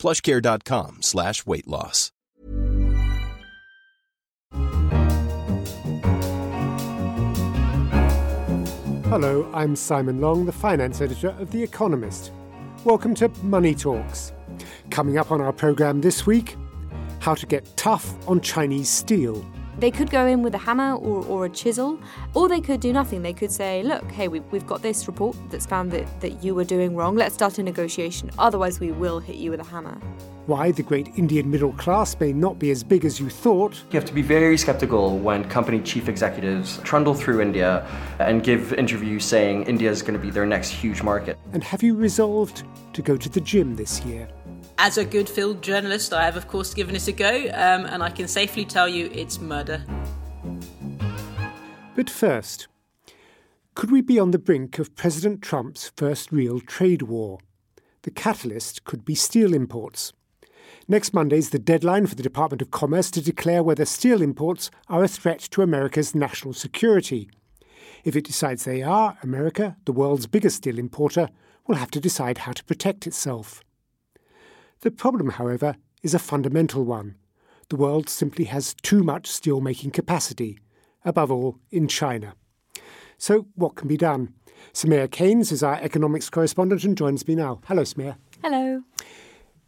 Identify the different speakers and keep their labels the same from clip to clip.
Speaker 1: plushcare.com slash weight loss.
Speaker 2: Hello, I'm Simon Long, the finance editor of The Economist. Welcome to Money Talks. Coming up on our programme this week, how to get tough on Chinese steel.
Speaker 3: They could go in with a hammer or, or a chisel, or they could do nothing. They could say, look, hey, we, we've got this report that's found that, that you were doing wrong. Let's start a negotiation. Otherwise, we will hit you with a hammer.
Speaker 2: Why the great Indian middle class may not be as big as you thought.
Speaker 4: You have to be very skeptical when company chief executives trundle through India and give interviews saying India is going to be their next huge market.
Speaker 2: And have you resolved to go to the gym this year?
Speaker 5: As a good field journalist, I have, of course, given it a go, um, and I can safely tell you it's murder.
Speaker 2: But first, could we be on the brink of President Trump's first real trade war? The catalyst could be steel imports. Next Monday is the deadline for the Department of Commerce to declare whether steel imports are a threat to America's national security. If it decides they are, America, the world's biggest steel importer, will have to decide how to protect itself. The problem, however, is a fundamental one. The world simply has too much steel making capacity, above all in China. So, what can be done? Soumaya Keynes is our economics correspondent and joins me now. Hello, Soumaya.
Speaker 3: Hello.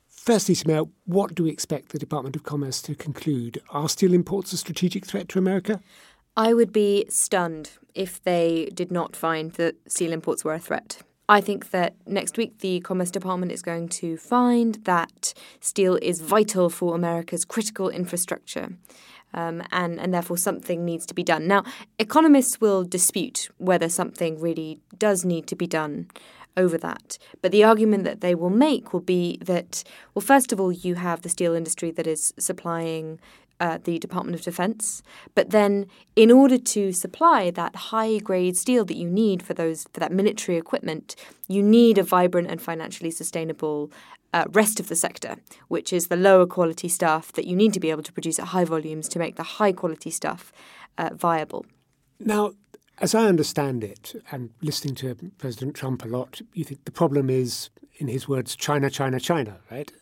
Speaker 2: Firstly, Soumaya, what do we expect the Department of Commerce to conclude? Are steel imports a strategic threat to America?
Speaker 3: I would be stunned if they did not find that steel imports were a threat. I think that next week the Commerce Department is going to find that steel is vital for America's critical infrastructure. Um, and, and therefore something needs to be done. Now, economists will dispute whether something really does need to be done over that. But the argument that they will make will be that, well, first of all, you have the steel industry that is supplying uh, the Department of Defense. But then, in order to supply that high grade steel that you need for those for that military equipment, you need a vibrant and financially sustainable uh, rest of the sector, which is the lower quality stuff that you need to be able to produce at high volumes to make the high quality stuff uh, viable.
Speaker 2: Now, as I understand it, and listening to President Trump a lot, you think the problem is, in his words, China, China, China, right?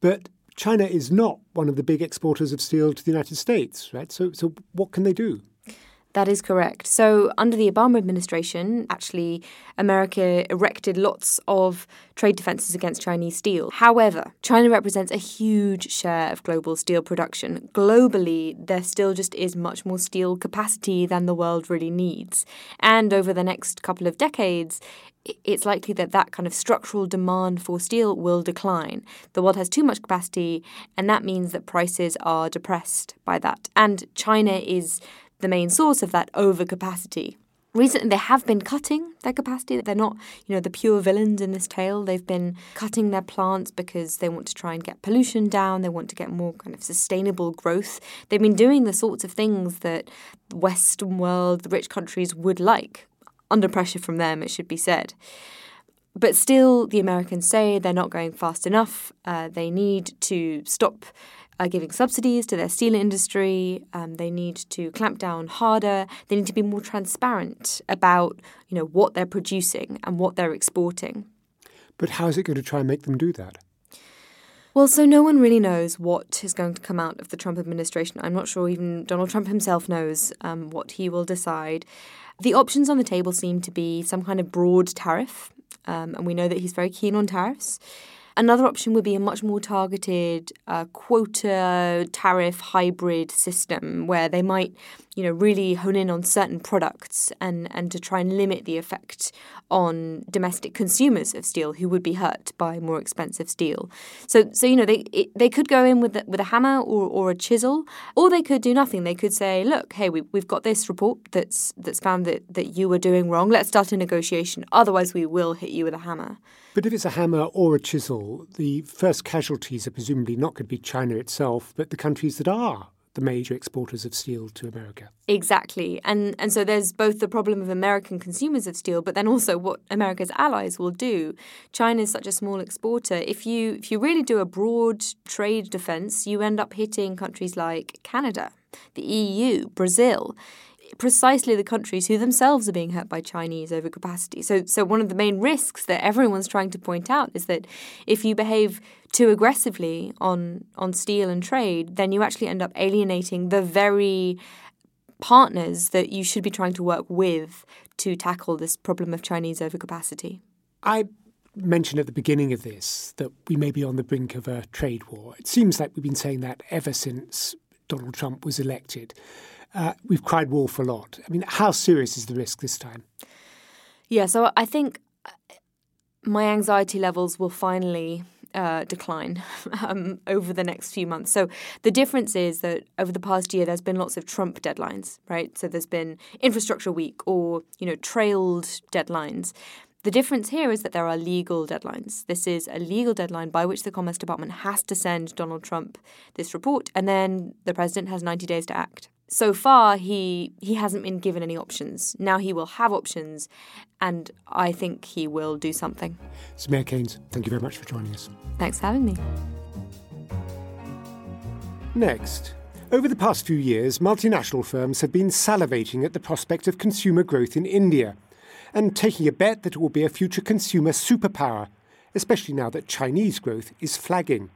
Speaker 2: But China is not one of the big exporters of steel to the United States, right? So, so what can they do?
Speaker 3: That is correct. So, under the Obama administration, actually, America erected lots of trade defenses against Chinese steel. However, China represents a huge share of global steel production. Globally, there still just is much more steel capacity than the world really needs. And over the next couple of decades, it's likely that that kind of structural demand for steel will decline. The world has too much capacity, and that means that prices are depressed by that. And China is the main source of that overcapacity. Recently, they have been cutting their capacity. They're not, you know, the pure villains in this tale. They've been cutting their plants because they want to try and get pollution down. They want to get more kind of sustainable growth. They've been doing the sorts of things that the Western world, the rich countries would like, under pressure from them, it should be said. But still, the Americans say they're not going fast enough. Uh, they need to stop uh, giving subsidies to their steel industry. Um, they need to clamp down harder. They need to be more transparent about, you know, what they're producing and what they're exporting.
Speaker 2: But how is it going to try and make them do that?
Speaker 3: Well, so no one really knows what is going to come out of the Trump administration. I'm not sure even Donald Trump himself knows um, what he will decide. The options on the table seem to be some kind of broad tariff, um, and we know that he's very keen on tariffs. Another option would be a much more targeted uh, quota tariff hybrid system where they might you know, really hone in on certain products and, and to try and limit the effect on domestic consumers of steel who would be hurt by more expensive steel. So, so you know, they it, they could go in with a, with a hammer or, or a chisel, or they could do nothing. They could say, look, hey, we, we've got this report that's that's found that, that you were doing wrong. Let's start a negotiation. Otherwise, we will hit you with a hammer.
Speaker 2: But if it's a hammer or a chisel, the first casualties are presumably not going to be China itself, but the countries that are the major exporters of steel to America.
Speaker 3: Exactly. And and so there's both the problem of American consumers of steel, but then also what America's allies will do. China is such a small exporter. If you if you really do a broad trade defense, you end up hitting countries like Canada, the EU, Brazil precisely the countries who themselves are being hurt by Chinese overcapacity. So, so one of the main risks that everyone's trying to point out is that if you behave too aggressively on on steel and trade, then you actually end up alienating the very partners that you should be trying to work with to tackle this problem of Chinese overcapacity.
Speaker 2: I mentioned at the beginning of this that we may be on the brink of a trade war. It seems like we've been saying that ever since Donald Trump was elected. Uh, we've cried wolf a lot. I mean, how serious is the risk this time?
Speaker 3: Yeah, so I think uh, my anxiety levels will finally uh, decline um, over the next few months. So the difference is that over the past year, there's been lots of Trump deadlines, right? So there's been infrastructure week or you know trailed deadlines. The difference here is that there are legal deadlines. This is a legal deadline by which the Commerce Department has to send Donald Trump this report, and then the president has 90 days to act so far he he hasn't been given any options. Now he will have options, and I think he will do something.
Speaker 2: Soumaya Keynes, thank you very much for joining us.
Speaker 3: Thanks for having me.
Speaker 2: Next. Over the past few years, multinational firms have been salivating at the prospect of consumer growth in India and taking a bet that it will be a future consumer superpower, especially now that Chinese growth is flagging.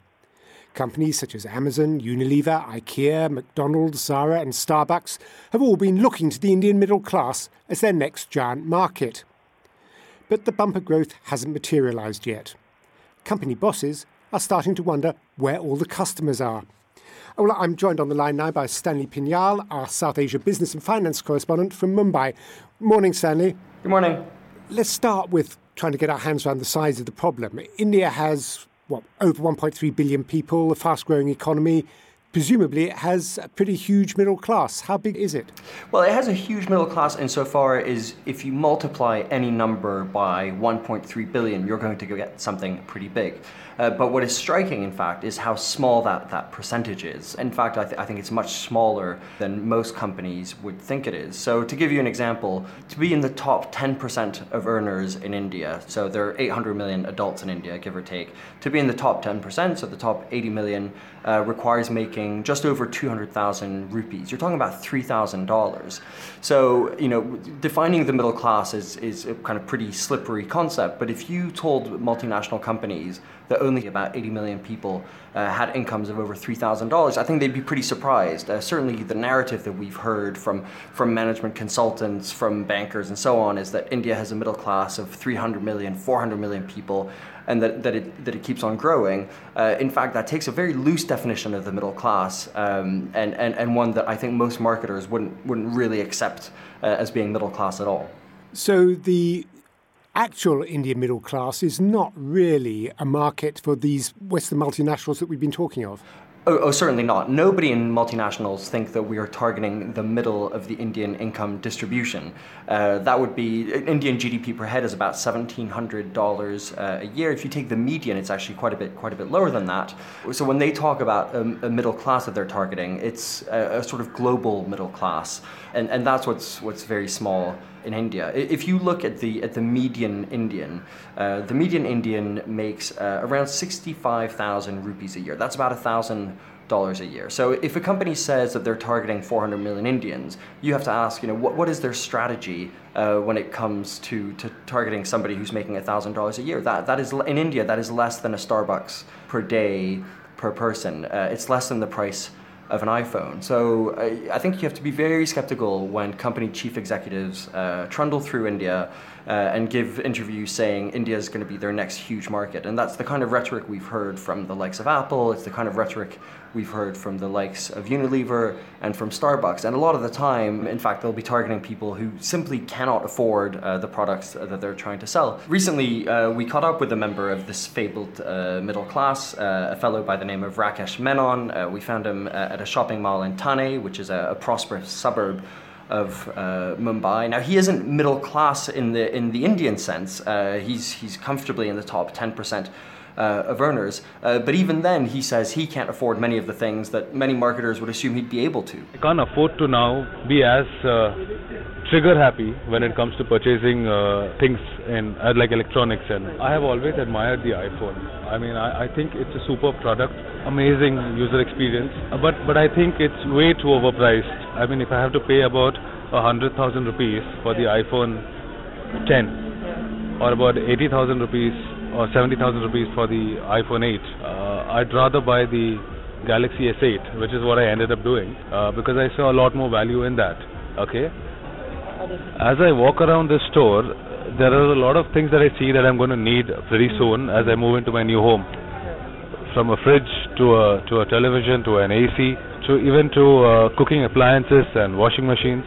Speaker 2: Companies such as Amazon, Unilever, IKEA, McDonald's, Zara, and Starbucks have all been looking to the Indian middle class as their next giant market. But the bumper growth hasn't materialised yet. Company bosses are starting to wonder where all the customers are. Well, I'm joined on the line now by Stanley Pignal, our South Asia business and finance correspondent from Mumbai. Morning, Stanley.
Speaker 4: Good morning.
Speaker 2: Let's start with trying to get our hands around the size of the problem. India has what, over 1.3 billion people, a fast growing economy. Presumably, it has a pretty huge middle class. How big is it?
Speaker 4: Well, it has a huge middle class insofar as if you multiply any number by 1.3 billion, you're going to get something pretty big. Uh, but what is striking, in fact, is how small that, that percentage is. In fact, I, th- I think it's much smaller than most companies would think it is. So, to give you an example, to be in the top 10% of earners in India, so there are 800 million adults in India, give or take, to be in the top 10%, so the top 80 million, uh, requires making just over 200,000 rupees. You're talking about $3,000. So, you know, defining the middle class is, is a kind of pretty slippery concept, but if you told multinational companies that only about 80 million people uh, had incomes of over $3,000, I think they'd be pretty surprised. Uh, certainly, the narrative that we've heard from, from management consultants, from bankers, and so on is that India has a middle class of 300 million, 400 million people, and that, that, it, that it keeps on growing. Uh, in fact, that takes a very loose definition of the middle class, um, and, and, and one that I think most marketers wouldn't, wouldn't really accept uh, as being middle class at all.
Speaker 2: So the actual Indian middle class is not really a market for these Western multinationals that we've been talking of.
Speaker 4: Oh, oh, certainly not. Nobody in multinationals think that we are targeting the middle of the Indian income distribution. Uh, that would be Indian GDP per head is about seventeen hundred dollars uh, a year. If you take the median, it's actually quite a bit quite a bit lower than that. So when they talk about a, a middle class that they're targeting, it's a, a, sort of global middle class, and and that's what's what's very small in India. If you look at the at the median Indian, uh, the median Indian makes uh, around sixty-five thousand rupees a year. That's about a thousand dollars a year. So if a company says that they're targeting 400 million Indians, you have to ask, you know, what, what is their strategy uh, when it comes to, to targeting somebody who's making $1,000 a year? That, that is, in India, that is less than a Starbucks per day per person. Uh, it's less than the price of an iPhone. So uh, I think you have to be very skeptical when company chief executives uh, trundle through India uh, and give interviews saying India is going to be their next huge market. And that's the kind of rhetoric we've heard from the likes of Apple. It's the kind of rhetoric we've heard from the likes of Unilever and from Starbucks. And a lot of the time, in fact, they'll be targeting people who simply cannot afford uh, the products that they're trying to sell. Recently, uh, we caught up with a member of this fabled uh, middle class, uh, a fellow by the name of Rakesh Menon. Uh, we found him at a shopping mall in Thane, which is a, a prosperous suburb of uh, Mumbai. Now he isn't middle class in the in the Indian sense. Uh, he's he's comfortably in the top ten percent. Uh, of earners, uh, but even then, he says he can't afford many of the things that many marketers would assume he'd be able to.
Speaker 6: I can't afford to now be as uh, trigger happy when it comes to purchasing uh, things in like electronics, and I have always admired the iPhone. I mean, I, I think it's a superb product, amazing user experience, but but I think it's way too overpriced I mean, if I have to pay about a hundred thousand rupees for the iPhone 10, or about eighty thousand rupees or seventy thousand rupees for the iPhone 8, uh, I'd rather buy the Galaxy S8, which is what I ended up doing, uh, because I saw a lot more value in that. Okay. As I walk around the store, there are a lot of things that I see that I'm going to need pretty soon as I move into my new home. From a fridge to a to a television to an AC to even to uh, cooking appliances and washing machines.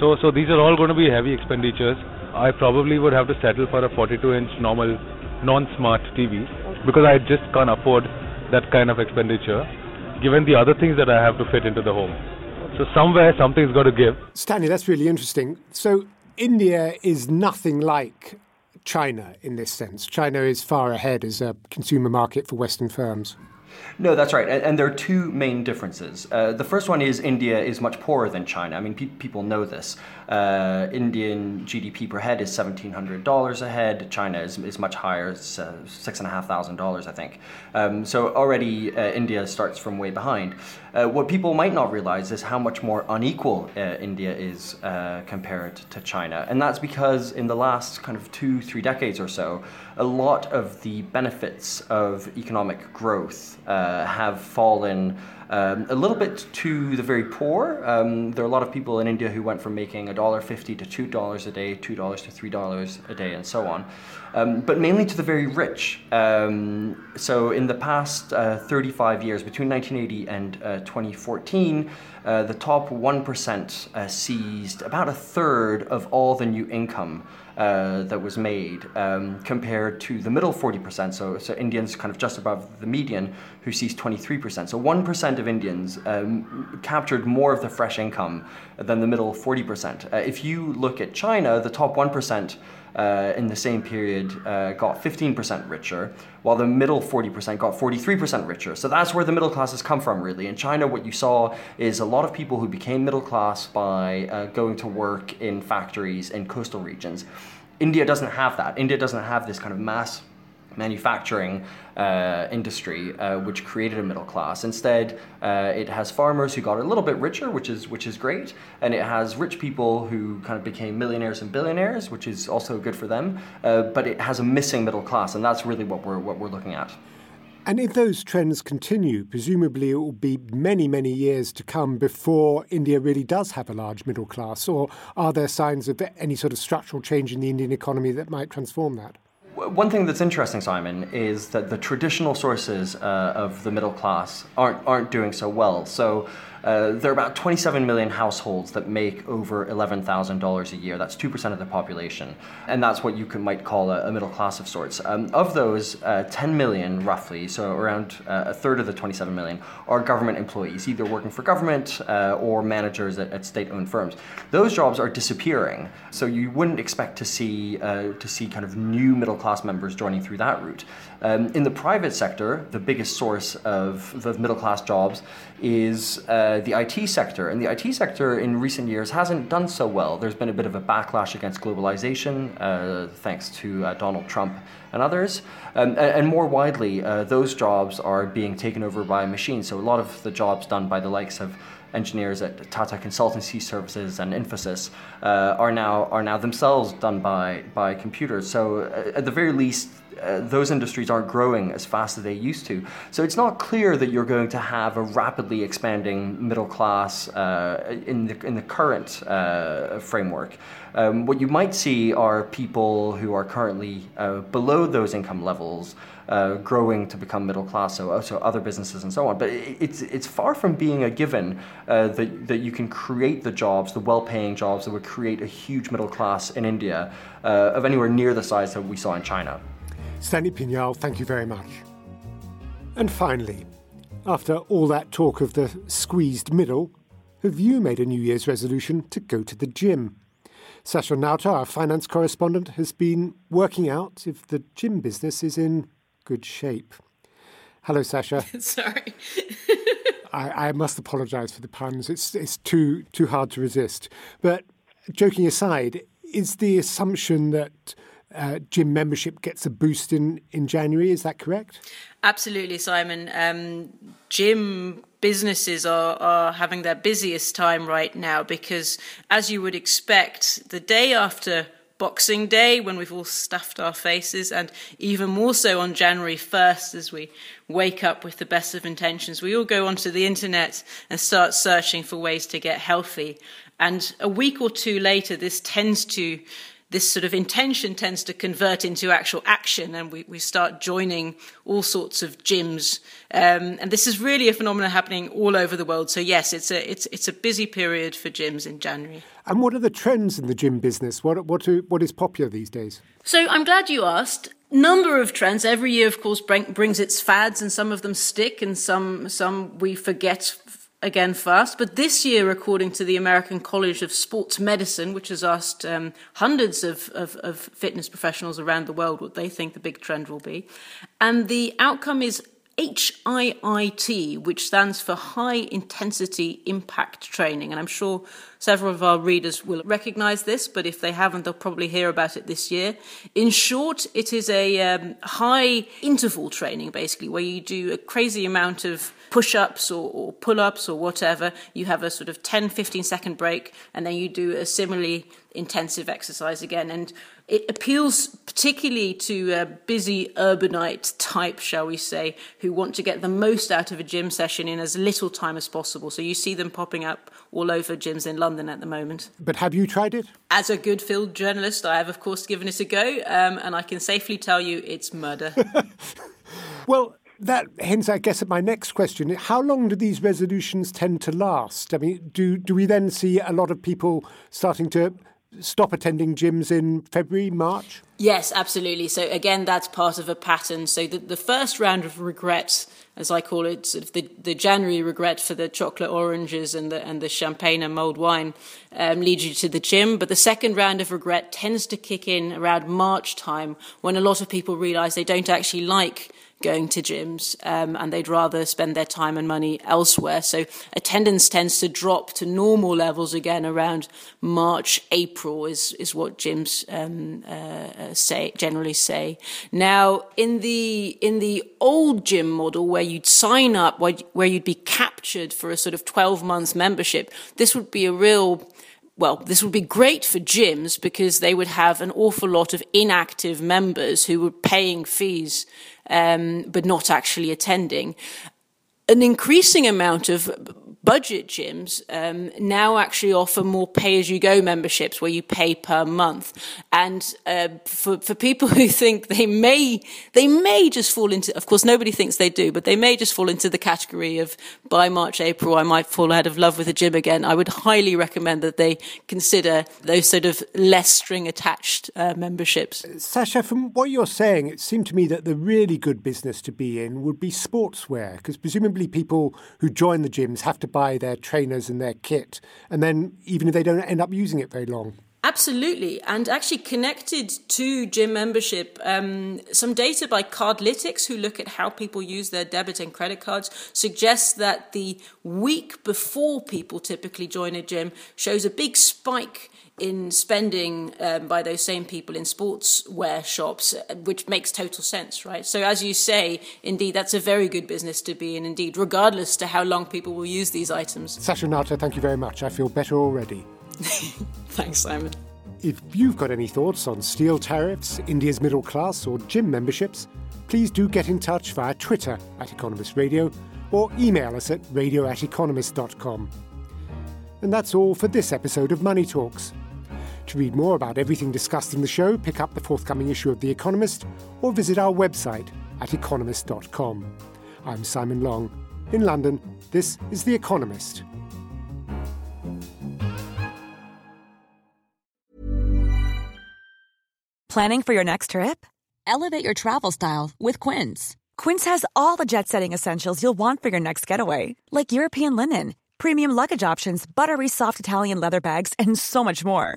Speaker 6: So, so these are all going to be heavy expenditures. I probably would have to settle for a 42-inch normal, non-smart TV because I just can't afford that kind of expenditure, given the other things that I have to fit into the home. So somewhere something's got to give.
Speaker 2: Stanley, that's really interesting. So India is nothing like China in this sense. China is far ahead as a consumer market for Western firms.
Speaker 4: No, that's right. And, and there are two main differences. Uh, the first one is India is much poorer than China. I mean, pe- people know this. Uh, Indian GDP per head is $1,700 a head. China is, is much higher, it's uh, $6,500, I think. Um, so already uh, India starts from way behind. Uh, what people might not realize is how much more unequal uh, India is compared to China. And that's because in the last kind of two, three decades or so, a lot of the benefits of economic growth Uh, have fallen um, a little bit to the very poor. Um, there are a lot of people in India who went from making $1.50 to $2 a day, $2 to $3 a day, and so on. Um, but mainly to the very rich. Um, so, in the past uh, 35 years, between 1980 and uh, 2014, uh, the top 1% uh, seized about a third of all the new income uh, that was made um, compared to the middle 40%. So, so Indians kind of just above the median who sees 23%. So 1% of Indians um, captured more of the fresh income than the middle 40%. Uh, if you look at China, the top 1% uh, in the same period uh, got 15% richer, while the middle 40% got 43% richer. So that's where the middle classes come from, really. In China, what you saw is a lot of people who became middle class by uh, going to work in factories in coastal regions. India doesn't have that. India doesn't have this kind of mass manufacturing uh, industry, uh, which created a middle class. Instead, uh, it has farmers who got a little bit richer, which is which is great, and it has rich people who kind of became millionaires and billionaires, which is also good for them. Uh, but it has a missing middle class, and that's really what we're what we're looking at.
Speaker 2: And if those trends continue, presumably it will be many, many years to come before India really does have a large middle class. Or are there signs of any sort of structural change in the Indian economy that might transform that?
Speaker 4: One thing that's interesting, Simon, is that the traditional sources uh, of the middle class aren't aren't doing so well. So uh, there are about 27 million households that make over $11,000 a year. That's 2% of the population. And that's what you can, might call a, a middle class of sorts. Um, of those, uh, 10 million roughly, so around uh, a third of the 27 million, are government employees, either working for government uh, or managers at, at state owned firms. Those jobs are disappearing. So you wouldn't expect to see, uh, to see kind of new middle class members joining through that route. Um, in the private sector, the biggest source of, of middle class jobs is uh, the IT sector. And the IT sector in recent years hasn't done so well. There's been a bit of a backlash against globalization, uh, thanks to uh, Donald Trump and others. Um, and, and, more widely, uh, those jobs are being taken over by machines. So a lot of the jobs done by the likes of engineers at Tata Consultancy Services and Infosys uh, are now are now themselves done by by computers. So uh, at the very least, uh, those industries aren't growing as fast as they used to. So it's not clear that you're going to have a rapidly expanding middle class uh, in the in the current uh, framework. Um, what you might see are people who are currently uh, below those income levels uh, growing to become middle class, so also other businesses and so on. But it's it's far from being a given that that you can create the jobs, the well-paying jobs that would create a huge middle class in India of anywhere near the size that we saw in China.
Speaker 2: Stanley Pignal, thank you very much. And finally, after all that talk of the squeezed middle, have you made a New Year's resolution to go to the gym? Sasha Nauta, our finance correspondent, has been working out if the gym business is in good shape. Hello, Sasha.
Speaker 5: Sorry.
Speaker 2: I, I, must apologise for the puns. It's it's too too hard to resist. But joking aside, is the assumption that uh, gym membership gets a boost in, in January. Is that correct?
Speaker 5: Absolutely, Simon. Um, gym businesses are, are having their busiest time right now because, as you would expect, the day after Boxing Day when we've all stuffed our faces, and even more so on January 1st as we wake up with the best of intentions. We all go onto the internet and start searching for ways to get healthy. And a week or two later, this tends to this sort of intention tends to convert into actual action, and we, we start joining all sorts of gyms. Um, and this is really a phenomenon happening all over the world. So yes, it's a it's it's a busy period for gyms in January.
Speaker 2: And what are the trends in the gym business? What what are, what is popular these days?
Speaker 5: So I'm glad you asked. Number of trends every year, of course, brings its fads, and some of them stick, and some some we forget again fast. But this year, according to the American College of Sports Medicine, which has asked um, hundreds of, of, of, fitness professionals around the world what they think the big trend will be, and the outcome is HIIT, which stands for High Intensity Impact Training. And I'm sure several of our readers will recognize this, but if they haven't, they'll probably hear about it this year. In short, it is a um, high interval training, basically, where you do a crazy amount of push ups or, or pull ups or whatever. You have a sort of 10, 15 second break, and then you do a similarly intensive exercise again. And it appeals particularly to a busy urbanite type, shall we say, who want to get the most out of a gym session in as little time as possible. So you see them popping up all over gyms in London at the moment.
Speaker 2: But have you tried it?
Speaker 5: As a good field journalist, I have, of course, given it a go, um, and I can safely tell you it's murder.
Speaker 2: well, that hints, I guess, at my next question. How long do these resolutions tend to last? I mean, do do we then see a lot of people starting to stop attending gyms in February, March?
Speaker 5: Yes, absolutely. So again, that's part of a pattern. So the, the first round of regret, as I call it, sort of the, the January regret for the chocolate oranges and the and the champagne and mulled wine, um, leads you to the gym. But the second round of regret tends to kick in around March time, when a lot of people realise they don't actually like going to gyms um, and they'd rather spend their time and money elsewhere. So attendance tends to drop to normal levels again around March, April is, is what gyms um, uh, say generally say. Now, in the in the old gym model where you'd sign up, where, where you'd be captured for a sort of 12 months membership, this would be a real well, this would be great for gyms because they would have an awful lot of inactive members who were paying fees um, but not actually attending. An increasing amount of budget gyms um, now actually offer more pay-as-you-go memberships where you pay per month. And uh, for for people who think they may they may just fall into, of course, nobody thinks they do, but they may just fall into the category of by March April I might fall out of love with a gym again. I would highly recommend that they consider those sort of less string attached uh, memberships.
Speaker 2: Sasha, from what you're saying, it seemed to me that the really good business to be in would be sportswear because presumably people who join the gyms have to buy their trainers and their kit, and then even if they don't end up using it very long.
Speaker 5: Absolutely. And actually, connected to gym membership, um, some data by Cardlytics, who look at how people use their debit and credit cards, suggests that the week before people typically join a gym shows a big spike in spending um, by those same people in sportswear shops, which makes total sense, right? So, as you say, indeed, that's a very good business to be in, indeed, regardless to how long people will use these items.
Speaker 2: Sasha Nauta, thank you very much. I feel better already.
Speaker 5: Thanks, Simon.
Speaker 2: If you've got any thoughts on steel tariffs, India's middle class, or gym memberships, please do get in touch via Twitter at Economist Radio or email us at radio at economist.com. And that's all for this episode of Money Talks. To read more about everything discussed in the show, pick up the forthcoming issue of The Economist or visit our website at economist.com. I'm Simon Long. In London, this is The Economist.
Speaker 7: Planning for your next trip? Elevate your travel style with Quince. Quince has all the jet setting essentials you'll want for your next getaway, like European linen, premium luggage options, buttery soft Italian leather bags, and so much more.